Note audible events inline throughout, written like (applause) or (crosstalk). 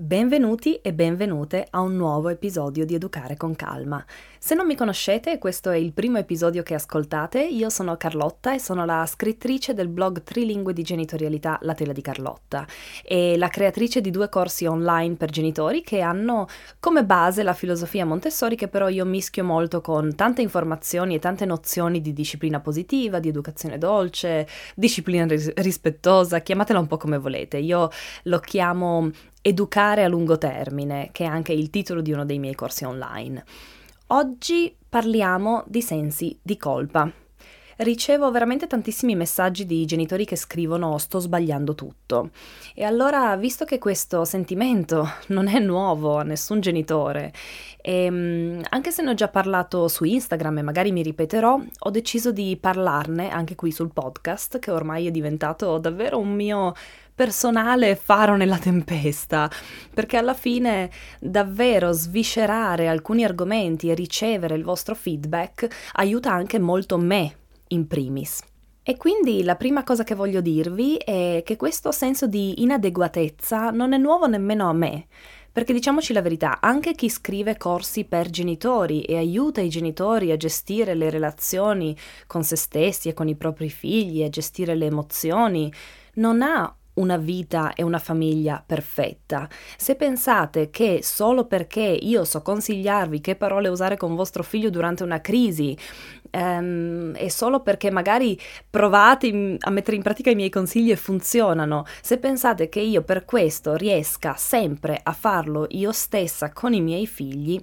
Benvenuti e benvenute a un nuovo episodio di Educare con Calma. Se non mi conoscete, questo è il primo episodio che ascoltate, io sono Carlotta e sono la scrittrice del blog trilingue di genitorialità La Tela di Carlotta e la creatrice di due corsi online per genitori che hanno come base la filosofia Montessori che però io mischio molto con tante informazioni e tante nozioni di disciplina positiva, di educazione dolce, disciplina ris- rispettosa, chiamatela un po' come volete. Io lo chiamo Educare a lungo termine, che è anche il titolo di uno dei miei corsi online. Oggi parliamo di sensi di colpa. Ricevo veramente tantissimi messaggi di genitori che scrivono sto sbagliando tutto. E allora, visto che questo sentimento (laughs) non è nuovo a nessun genitore, e ehm, anche se ne ho già parlato su Instagram e magari mi ripeterò, ho deciso di parlarne anche qui sul podcast, che ormai è diventato davvero un mio personale faro nella tempesta, perché alla fine davvero sviscerare alcuni argomenti e ricevere il vostro feedback aiuta anche molto me in primis. E quindi la prima cosa che voglio dirvi è che questo senso di inadeguatezza non è nuovo nemmeno a me. Perché diciamoci la verità, anche chi scrive corsi per genitori e aiuta i genitori a gestire le relazioni con se stessi e con i propri figli, a gestire le emozioni, non ha una vita e una famiglia perfetta. Se pensate che solo perché io so consigliarvi che parole usare con vostro figlio durante una crisi Um, e solo perché magari provate a mettere in pratica i miei consigli e funzionano, se pensate che io per questo riesca sempre a farlo io stessa con i miei figli,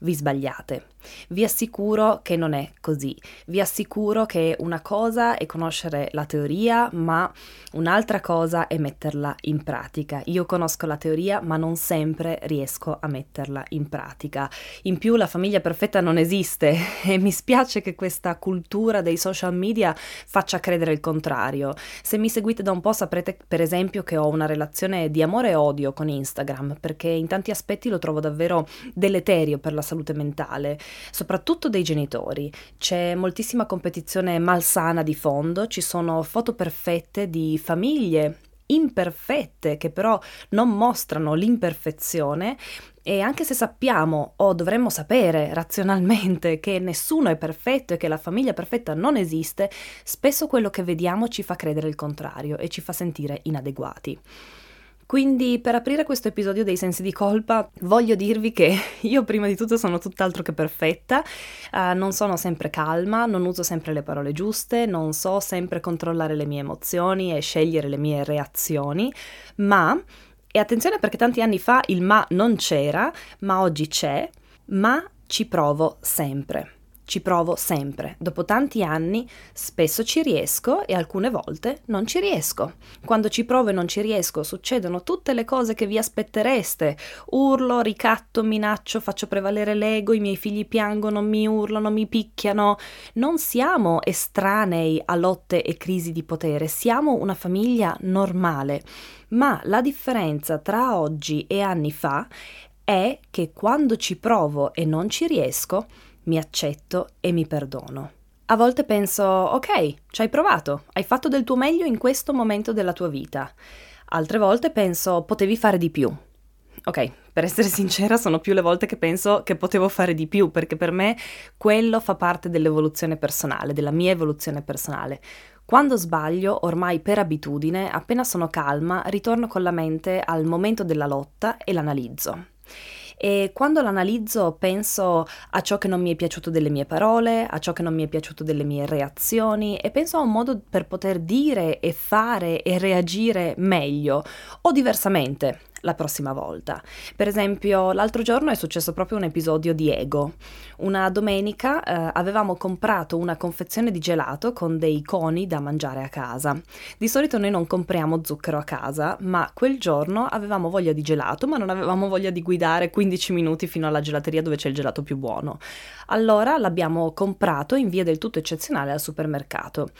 vi sbagliate. Vi assicuro che non è così. Vi assicuro che una cosa è conoscere la teoria, ma un'altra cosa è metterla in pratica. Io conosco la teoria, ma non sempre riesco a metterla in pratica. In più la famiglia perfetta non esiste (laughs) e mi spiace che questa cultura dei social media faccia credere il contrario. Se mi seguite da un po' saprete per esempio che ho una relazione di amore e odio con Instagram, perché in tanti aspetti lo trovo davvero deleterio per la salute mentale soprattutto dei genitori. C'è moltissima competizione malsana di fondo, ci sono foto perfette di famiglie imperfette che però non mostrano l'imperfezione e anche se sappiamo o dovremmo sapere razionalmente che nessuno è perfetto e che la famiglia perfetta non esiste, spesso quello che vediamo ci fa credere il contrario e ci fa sentire inadeguati. Quindi per aprire questo episodio dei sensi di colpa voglio dirvi che (laughs) io prima di tutto sono tutt'altro che perfetta, uh, non sono sempre calma, non uso sempre le parole giuste, non so sempre controllare le mie emozioni e scegliere le mie reazioni, ma, e attenzione perché tanti anni fa il ma non c'era, ma oggi c'è, ma ci provo sempre. Ci provo sempre. Dopo tanti anni spesso ci riesco e alcune volte non ci riesco. Quando ci provo e non ci riesco succedono tutte le cose che vi aspettereste. Urlo, ricatto, minaccio, faccio prevalere l'ego, i miei figli piangono, mi urlano, mi picchiano. Non siamo estranei a lotte e crisi di potere, siamo una famiglia normale. Ma la differenza tra oggi e anni fa è che quando ci provo e non ci riesco, mi accetto e mi perdono. A volte penso, ok, ci hai provato, hai fatto del tuo meglio in questo momento della tua vita. Altre volte penso, potevi fare di più. Ok, per essere (laughs) sincera, sono più le volte che penso che potevo fare di più, perché per me quello fa parte dell'evoluzione personale, della mia evoluzione personale. Quando sbaglio, ormai per abitudine, appena sono calma, ritorno con la mente al momento della lotta e l'analizzo e quando l'analizzo penso a ciò che non mi è piaciuto delle mie parole, a ciò che non mi è piaciuto delle mie reazioni e penso a un modo per poter dire e fare e reagire meglio o diversamente la prossima volta. Per esempio, l'altro giorno è successo proprio un episodio di ego. Una domenica eh, avevamo comprato una confezione di gelato con dei coni da mangiare a casa. Di solito noi non compriamo zucchero a casa, ma quel giorno avevamo voglia di gelato, ma non avevamo voglia di guidare 15 minuti fino alla gelateria dove c'è il gelato più buono. Allora l'abbiamo comprato in via del tutto eccezionale al supermercato.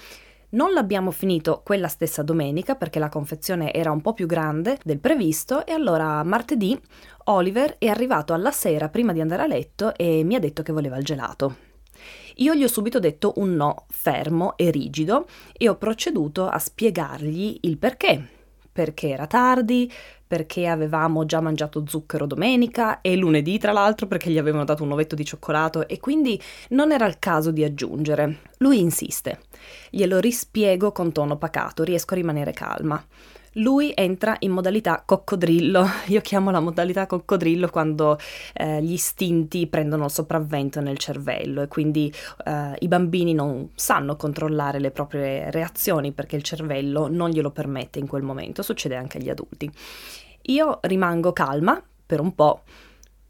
Non l'abbiamo finito quella stessa domenica perché la confezione era un po' più grande del previsto e allora martedì Oliver è arrivato alla sera prima di andare a letto e mi ha detto che voleva il gelato. Io gli ho subito detto un no fermo e rigido e ho proceduto a spiegargli il perché perché era tardi, perché avevamo già mangiato zucchero domenica e lunedì tra l'altro perché gli avevano dato un ovetto di cioccolato e quindi non era il caso di aggiungere. Lui insiste. Glielo rispiego con tono pacato, riesco a rimanere calma lui entra in modalità coccodrillo. (laughs) Io chiamo la modalità coccodrillo quando eh, gli istinti prendono il sopravvento nel cervello e quindi eh, i bambini non sanno controllare le proprie reazioni perché il cervello non glielo permette in quel momento. Succede anche agli adulti. Io rimango calma per un po',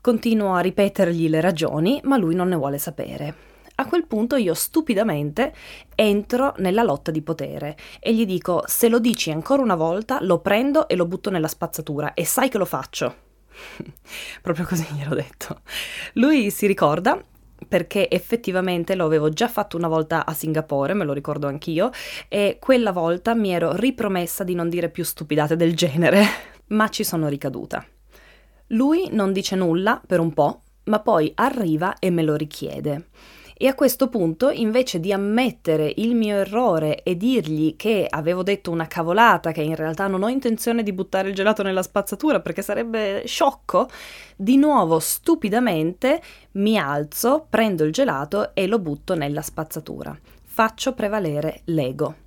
continuo a ripetergli le ragioni, ma lui non ne vuole sapere. A quel punto io stupidamente entro nella lotta di potere e gli dico se lo dici ancora una volta lo prendo e lo butto nella spazzatura e sai che lo faccio. (laughs) Proprio così gliel'ho detto. Lui si ricorda perché effettivamente lo avevo già fatto una volta a Singapore, me lo ricordo anch'io, e quella volta mi ero ripromessa di non dire più stupidate del genere, (laughs) ma ci sono ricaduta. Lui non dice nulla per un po', ma poi arriva e me lo richiede. E a questo punto, invece di ammettere il mio errore e dirgli che avevo detto una cavolata, che in realtà non ho intenzione di buttare il gelato nella spazzatura perché sarebbe sciocco, di nuovo stupidamente mi alzo, prendo il gelato e lo butto nella spazzatura. Faccio prevalere l'ego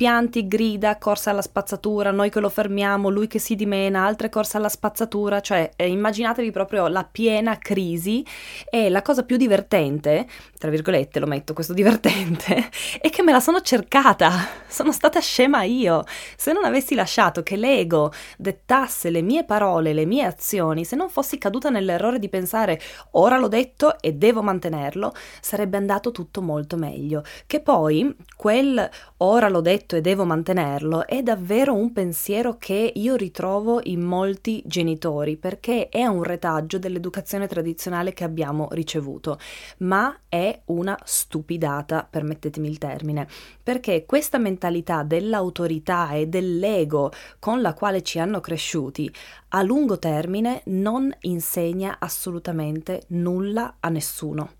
pianti, grida, corsa alla spazzatura, noi che lo fermiamo, lui che si dimena, altre corse alla spazzatura, cioè eh, immaginatevi proprio la piena crisi. E la cosa più divertente, tra virgolette lo metto questo divertente, (laughs) è che me la sono cercata, (laughs) sono stata scema io, se non avessi lasciato che l'ego dettasse le mie parole, le mie azioni, se non fossi caduta nell'errore di pensare ora l'ho detto e devo mantenerlo, sarebbe andato tutto molto meglio, che poi quel ora l'ho detto e devo mantenerlo è davvero un pensiero che io ritrovo in molti genitori perché è un retaggio dell'educazione tradizionale che abbiamo ricevuto, ma è una stupidata, permettetemi il termine, perché questa mentalità dell'autorità e dell'ego con la quale ci hanno cresciuti a lungo termine non insegna assolutamente nulla a nessuno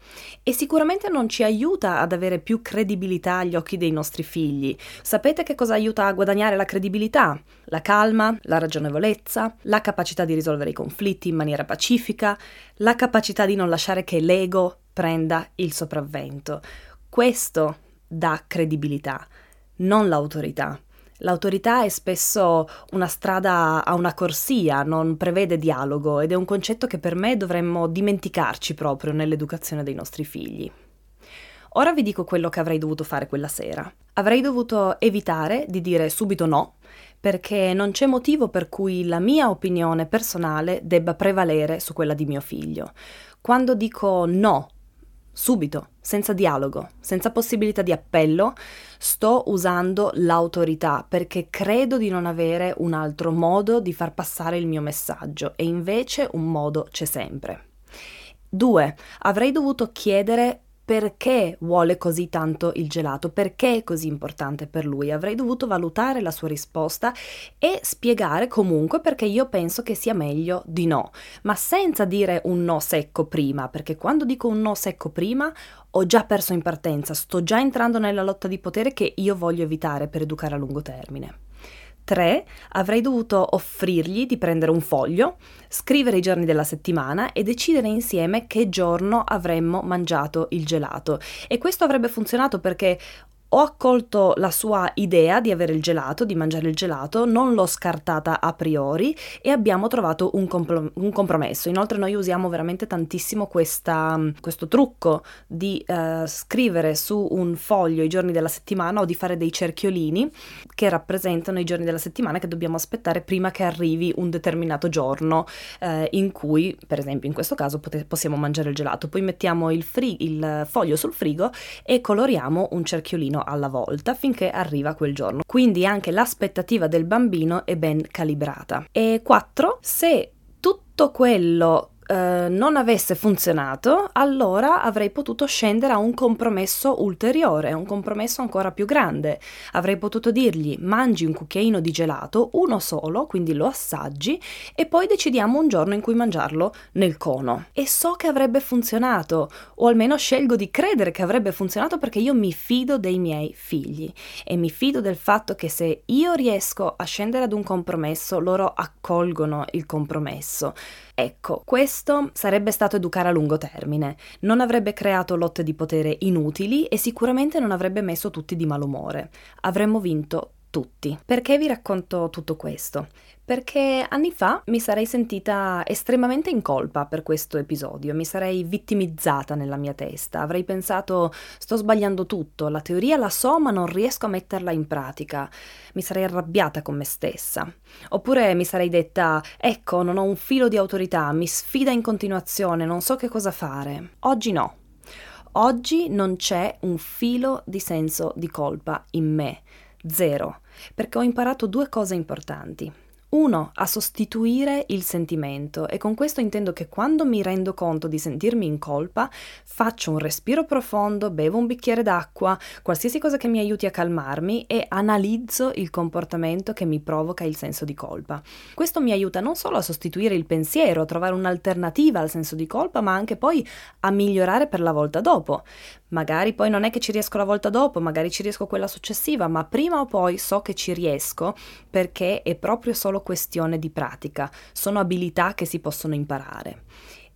e sicuramente non ci aiuta ad avere più credibilità agli occhi dei nostri figli. Sapete che cosa aiuta a guadagnare la credibilità? La calma, la ragionevolezza, la capacità di risolvere i conflitti in maniera pacifica, la capacità di non lasciare che l'ego prenda il sopravvento. Questo dà credibilità, non l'autorità. L'autorità è spesso una strada a una corsia, non prevede dialogo ed è un concetto che per me dovremmo dimenticarci proprio nell'educazione dei nostri figli. Ora vi dico quello che avrei dovuto fare quella sera. Avrei dovuto evitare di dire subito no, perché non c'è motivo per cui la mia opinione personale debba prevalere su quella di mio figlio. Quando dico no subito, senza dialogo, senza possibilità di appello, sto usando l'autorità perché credo di non avere un altro modo di far passare il mio messaggio e invece un modo c'è sempre. 2. Avrei dovuto chiedere perché vuole così tanto il gelato, perché è così importante per lui. Avrei dovuto valutare la sua risposta e spiegare comunque perché io penso che sia meglio di no, ma senza dire un no secco prima, perché quando dico un no secco prima ho già perso in partenza, sto già entrando nella lotta di potere che io voglio evitare per educare a lungo termine. 3. Avrei dovuto offrirgli di prendere un foglio, scrivere i giorni della settimana e decidere insieme che giorno avremmo mangiato il gelato. E questo avrebbe funzionato perché ho accolto la sua idea di avere il gelato, di mangiare il gelato, non l'ho scartata a priori e abbiamo trovato un, compl- un compromesso. Inoltre noi usiamo veramente tantissimo questa, questo trucco di uh, scrivere su un foglio i giorni della settimana o di fare dei cerchiolini che rappresentano i giorni della settimana che dobbiamo aspettare prima che arrivi un determinato giorno uh, in cui, per esempio in questo caso, pot- possiamo mangiare il gelato. Poi mettiamo il, fri- il foglio sul frigo e coloriamo un cerchiolino alla volta finché arriva quel giorno. Quindi anche l'aspettativa del bambino è ben calibrata. E 4. Se tutto quello eh, non avesse funzionato, allora avrei potuto scendere a un compromesso ulteriore, un compromesso ancora più grande. Avrei potuto dirgli mangi un cucchiaino di gelato, uno solo, quindi lo assaggi, e poi decidiamo un giorno in cui mangiarlo nel cono. E so che avrebbe funzionato, o almeno scelgo di credere che avrebbe funzionato perché io mi fido dei miei figli e mi fido del fatto che se io riesco a scendere ad un compromesso, loro accolgono il compromesso. Ecco, questo sarebbe stato educare a lungo termine, non avrebbe creato lotte di potere inutili e sicuramente non avrebbe messo tutti di malumore. Avremmo vinto tutti. Perché vi racconto tutto questo? Perché anni fa mi sarei sentita estremamente in colpa per questo episodio, mi sarei vittimizzata nella mia testa, avrei pensato sto sbagliando tutto, la teoria la so ma non riesco a metterla in pratica, mi sarei arrabbiata con me stessa. Oppure mi sarei detta ecco non ho un filo di autorità, mi sfida in continuazione, non so che cosa fare. Oggi no. Oggi non c'è un filo di senso di colpa in me Zero, perché ho imparato due cose importanti. Uno, a sostituire il sentimento e con questo intendo che quando mi rendo conto di sentirmi in colpa, faccio un respiro profondo, bevo un bicchiere d'acqua, qualsiasi cosa che mi aiuti a calmarmi e analizzo il comportamento che mi provoca il senso di colpa. Questo mi aiuta non solo a sostituire il pensiero, a trovare un'alternativa al senso di colpa, ma anche poi a migliorare per la volta dopo. Magari poi non è che ci riesco la volta dopo, magari ci riesco quella successiva, ma prima o poi so che ci riesco perché è proprio solo questione di pratica, sono abilità che si possono imparare.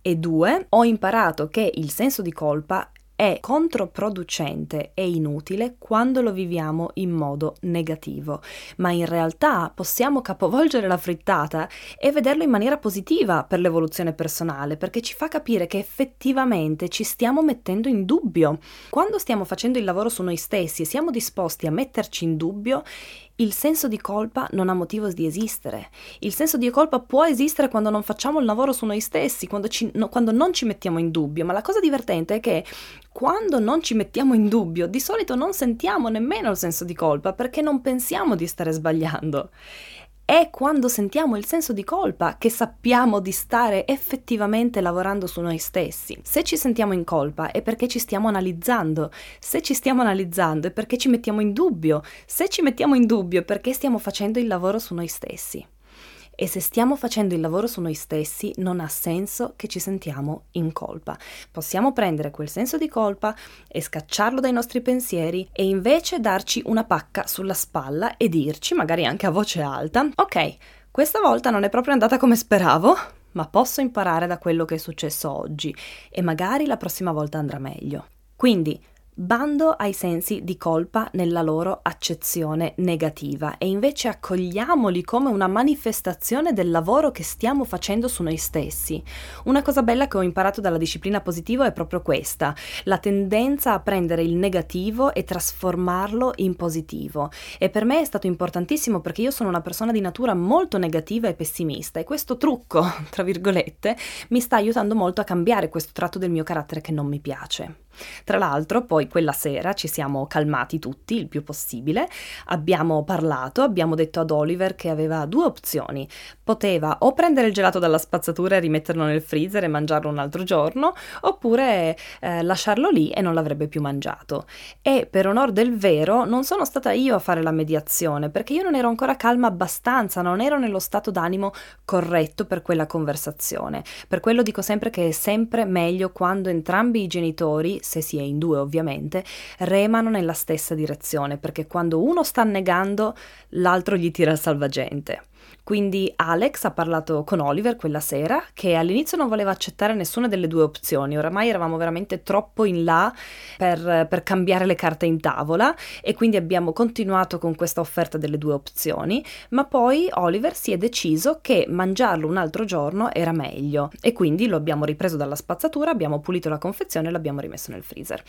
E due, ho imparato che il senso di colpa è controproducente e inutile quando lo viviamo in modo negativo, ma in realtà possiamo capovolgere la frittata e vederlo in maniera positiva per l'evoluzione personale, perché ci fa capire che effettivamente ci stiamo mettendo in dubbio. Quando stiamo facendo il lavoro su noi stessi e siamo disposti a metterci in dubbio, il senso di colpa non ha motivo di esistere. Il senso di colpa può esistere quando non facciamo il lavoro su noi stessi, quando, ci, no, quando, non ci mettiamo in dubbio, ma la cosa divertente è che quando non ci mettiamo in dubbio, di solito non sentiamo nemmeno il senso di colpa perché non pensiamo di stare sbagliando. È quando sentiamo il senso di colpa che sappiamo di stare effettivamente lavorando su noi stessi. Se ci sentiamo in colpa è perché ci stiamo analizzando. Se ci stiamo analizzando è perché ci mettiamo in dubbio. Se ci mettiamo in dubbio è perché stiamo facendo il lavoro su noi stessi. E se stiamo facendo il lavoro su noi stessi, non ha senso che ci sentiamo in colpa. Possiamo prendere quel senso di colpa e scacciarlo dai nostri pensieri e invece darci una pacca sulla spalla e dirci, magari anche a voce alta, ok, questa volta non è proprio andata come speravo, ma posso imparare da quello che è successo oggi e magari la prossima volta andrà meglio. Quindi Bando ai sensi di colpa nella loro accezione negativa e invece accogliamoli come una manifestazione del lavoro che stiamo facendo su noi stessi. Una cosa bella che ho imparato dalla disciplina positiva è proprio questa, la tendenza a prendere il negativo e trasformarlo in positivo. E per me è stato importantissimo perché io sono una persona di natura molto negativa e pessimista e questo trucco, (laughs) tra virgolette, mi sta aiutando molto a cambiare questo tratto del mio carattere che non mi piace. Tra l'altro, poi quella sera ci siamo calmati tutti il più possibile, abbiamo parlato, abbiamo detto ad Oliver che aveva due opzioni. Poteva o prendere il gelato dalla spazzatura e rimetterlo nel freezer e mangiarlo un altro giorno, oppure eh, lasciarlo lì e non l'avrebbe più mangiato. E per onor del vero, non sono stata io a fare la mediazione, perché io non ero ancora calma abbastanza, non ero nello stato d'animo corretto per quella conversazione. Per quello dico sempre che è sempre meglio quando entrambi i genitori se si è in due ovviamente, remano nella stessa direzione, perché quando uno sta negando, l'altro gli tira il salvagente. Quindi Alex ha parlato con Oliver quella sera, che all'inizio non voleva accettare nessuna delle due opzioni, oramai eravamo veramente troppo in là per, per cambiare le carte in tavola e quindi abbiamo continuato con questa offerta delle due opzioni, ma poi Oliver si è deciso che mangiarlo un altro giorno era meglio e quindi lo abbiamo ripreso dalla spazzatura, abbiamo pulito la confezione e l'abbiamo rimesso nel freezer.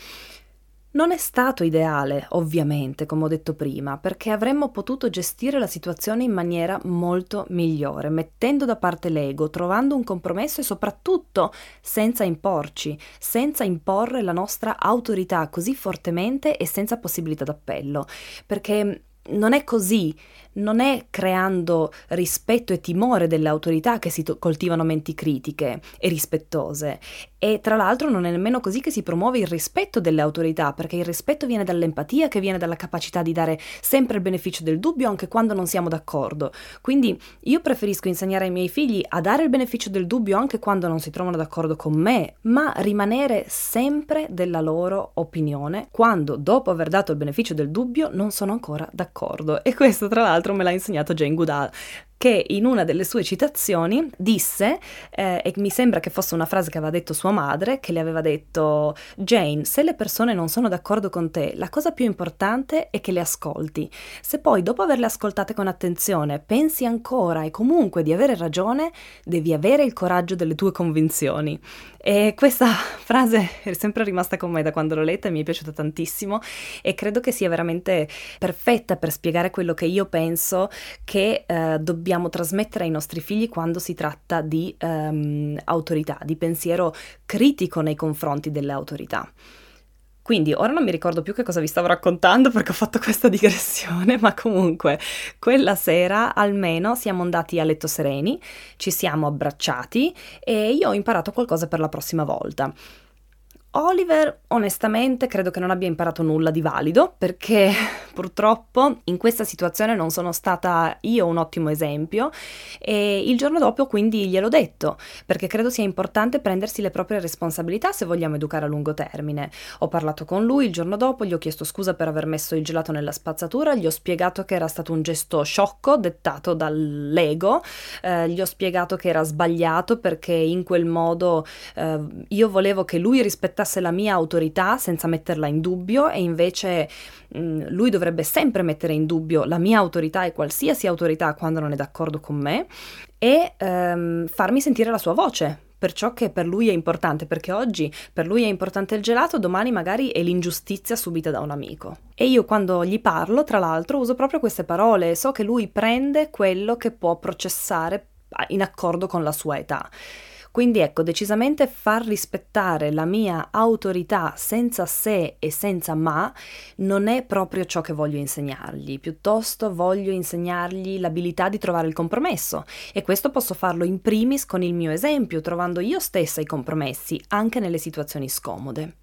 Non è stato ideale, ovviamente, come ho detto prima, perché avremmo potuto gestire la situazione in maniera molto migliore, mettendo da parte l'ego, trovando un compromesso e soprattutto senza imporci, senza imporre la nostra autorità così fortemente e senza possibilità d'appello, perché non è così, non è creando rispetto e timore delle autorità che si to- coltivano menti critiche e rispettose. E tra l'altro non è nemmeno così che si promuove il rispetto delle autorità, perché il rispetto viene dall'empatia, che viene dalla capacità di dare sempre il beneficio del dubbio anche quando non siamo d'accordo. Quindi io preferisco insegnare ai miei figli a dare il beneficio del dubbio anche quando non si trovano d'accordo con me, ma rimanere sempre della loro opinione quando dopo aver dato il beneficio del dubbio non sono ancora d'accordo. E questo tra l'altro me l'ha insegnato Jane Goodall che in una delle sue citazioni disse, eh, e mi sembra che fosse una frase che aveva detto sua madre, che le aveva detto Jane, se le persone non sono d'accordo con te, la cosa più importante è che le ascolti. Se poi dopo averle ascoltate con attenzione pensi ancora e comunque di avere ragione, devi avere il coraggio delle tue convinzioni. E questa (laughs) frase è sempre rimasta con me da quando l'ho letta e mi è piaciuta tantissimo e credo che sia veramente perfetta per spiegare quello che io penso che eh, dobbiamo trasmettere ai nostri figli quando si tratta di um, autorità, di pensiero critico nei confronti delle autorità. Quindi ora non mi ricordo più che cosa vi stavo raccontando perché ho fatto questa (laughs) digressione, ma comunque quella sera almeno siamo andati a letto sereni, ci siamo abbracciati e io ho imparato qualcosa per la prossima volta. Oliver, onestamente, credo che non abbia imparato nulla di valido perché (laughs) purtroppo in questa situazione non sono stata io un ottimo esempio e il giorno dopo quindi gliel'ho detto perché credo sia importante prendersi le proprie responsabilità se vogliamo educare a lungo termine. Ho parlato con lui il giorno dopo, gli ho chiesto scusa per aver messo il gelato nella spazzatura, gli ho spiegato che era stato un gesto sciocco dettato dall'ego, eh, gli ho spiegato che era sbagliato perché in quel modo eh, io volevo che lui rispettasse rispettasse la mia autorità senza metterla in dubbio e invece mh, mm, lui dovrebbe sempre mettere in dubbio la mia autorità e qualsiasi autorità quando non è d'accordo con me e ehm, farmi sentire la sua voce, per ciò che per lui è importante, perché oggi per lui è importante il gelato, domani magari è l'ingiustizia subita da un amico. E io quando gli parlo, tra l'altro, uso proprio queste parole, so che lui prende quello che può processare in accordo con la sua età. Quindi ecco, decisamente far rispettare la mia autorità senza se e senza ma non è proprio ciò che voglio insegnargli, piuttosto voglio insegnargli l'abilità di trovare il compromesso e questo posso farlo in primis con il mio esempio, trovando io stessa i compromessi anche nelle situazioni scomode.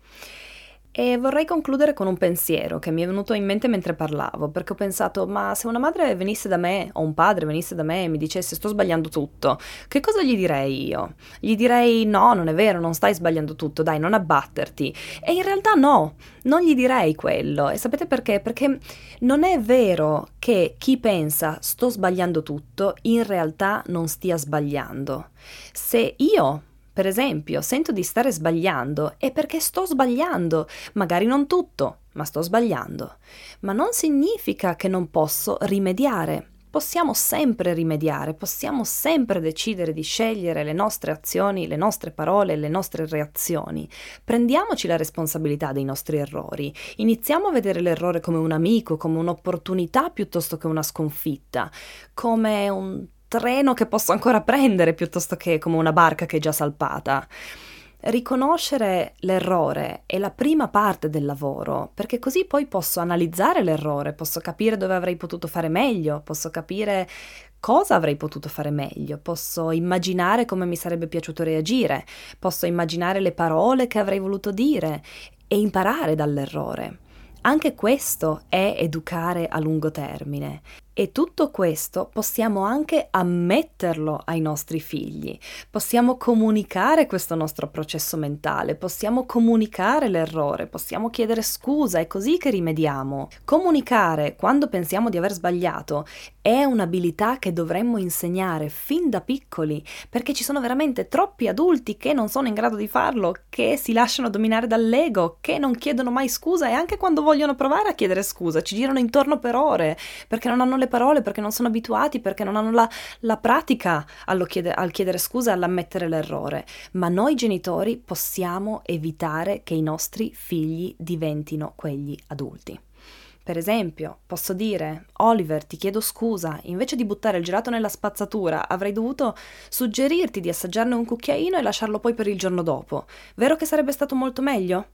E vorrei concludere con un pensiero che mi è venuto in mente mentre parlavo, perché ho pensato, ma se una madre venisse da me o un padre venisse da me e mi dicesse sto sbagliando tutto, che cosa gli direi io? Gli direi no, non è vero, non stai sbagliando tutto, dai, non abbatterti. E in realtà no, non gli direi quello. E sapete perché? Perché non è vero che chi pensa sto sbagliando tutto in realtà non stia sbagliando. Se io per esempio, sento di stare sbagliando è perché sto sbagliando, magari non tutto, ma sto sbagliando. Ma non significa che non posso rimediare. Possiamo sempre rimediare, possiamo sempre decidere di scegliere le nostre azioni, le nostre parole, le nostre reazioni. Prendiamoci la responsabilità dei nostri errori. Iniziamo a vedere l'errore come un amico, come un'opportunità piuttosto che una sconfitta, come un treno che posso ancora prendere piuttosto che come una barca che è già salpata. Riconoscere l'errore è la prima parte del lavoro, perché così poi posso analizzare l'errore, posso capire dove avrei potuto fare meglio, posso capire cosa avrei potuto fare meglio, posso immaginare come mi sarebbe piaciuto reagire, posso immaginare le parole che avrei voluto dire e imparare dall'errore. Anche questo è educare a lungo termine. E tutto questo possiamo anche ammetterlo ai nostri figli, possiamo comunicare questo nostro processo mentale, possiamo comunicare l'errore, possiamo chiedere scusa, è così che rimediamo. Comunicare quando pensiamo di aver sbagliato è un'abilità che dovremmo insegnare fin da piccoli, perché ci sono veramente troppi adulti che non sono in grado di farlo, che si lasciano dominare dall'ego, che non chiedono mai scusa e anche quando vogliono provare a chiedere scusa ci girano intorno per ore, perché non hanno le le parole perché non sono abituati, perché non hanno la, la pratica chiede, al chiedere scusa all'ammettere l'errore. Ma noi genitori possiamo evitare che i nostri figli diventino quegli adulti. Per esempio, posso dire, Oliver, ti chiedo scusa, invece di buttare il gelato nella spazzatura, avrei dovuto suggerirti di assaggiarne un cucchiaino e lasciarlo poi per il giorno dopo. Vero che sarebbe stato molto meglio?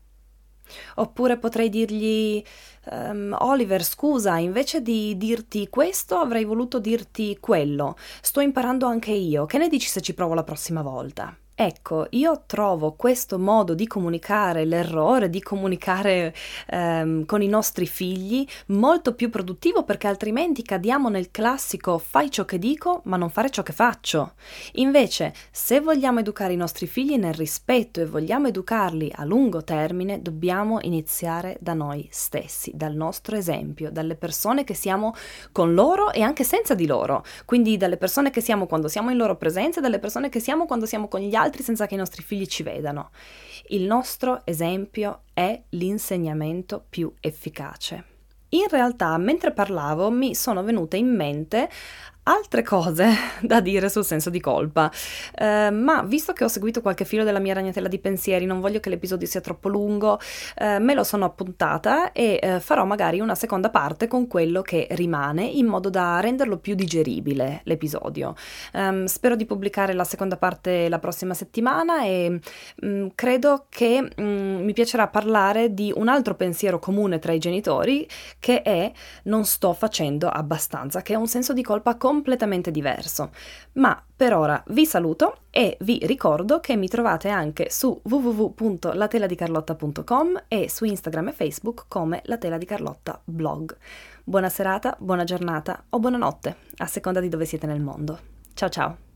Oppure potrei dirgli um, Oliver, scusa, invece di dirti questo avrei voluto dirti quello. Sto imparando anche io. Che ne dici se ci provo la prossima volta? Ecco, io trovo questo modo di comunicare l'errore, di comunicare ehm, con i nostri figli molto più produttivo perché altrimenti cadiamo nel classico fai ciò che dico ma non fare ciò che faccio. Invece, se vogliamo educare i nostri figli nel rispetto e vogliamo educarli a lungo termine, dobbiamo iniziare da noi stessi, dal nostro esempio, dalle persone che siamo con loro e anche senza di loro. Quindi dalle persone che siamo quando siamo in loro presenza e dalle persone che siamo quando siamo con gli altri altri senza che i nostri figli ci vedano. Il nostro esempio è l'insegnamento più efficace. In realtà, mentre parlavo, mi sono venute in mente altre cose (laughs) da dire sul senso di colpa, eh, ma visto che ho seguito qualche filo della mia ragnatela di pensieri, non voglio che l'episodio sia troppo lungo, eh, me lo sono appuntata e eh, farò magari una seconda parte con quello che rimane in modo da renderlo più digeribile l'episodio. Um, spero di pubblicare la seconda parte la prossima settimana e um, credo che um, mi piacerà parlare di un altro pensiero comune tra i genitori che è non sto facendo abbastanza, che è un senso di colpa completamente completamente diverso. Ma per ora vi saluto e vi ricordo che mi trovate anche su www.lateladicarlotta.com e su Instagram e Facebook come La Tela di Carlotta blog. Buona serata, buona giornata o buonanotte, a seconda di dove siete nel mondo. Ciao ciao!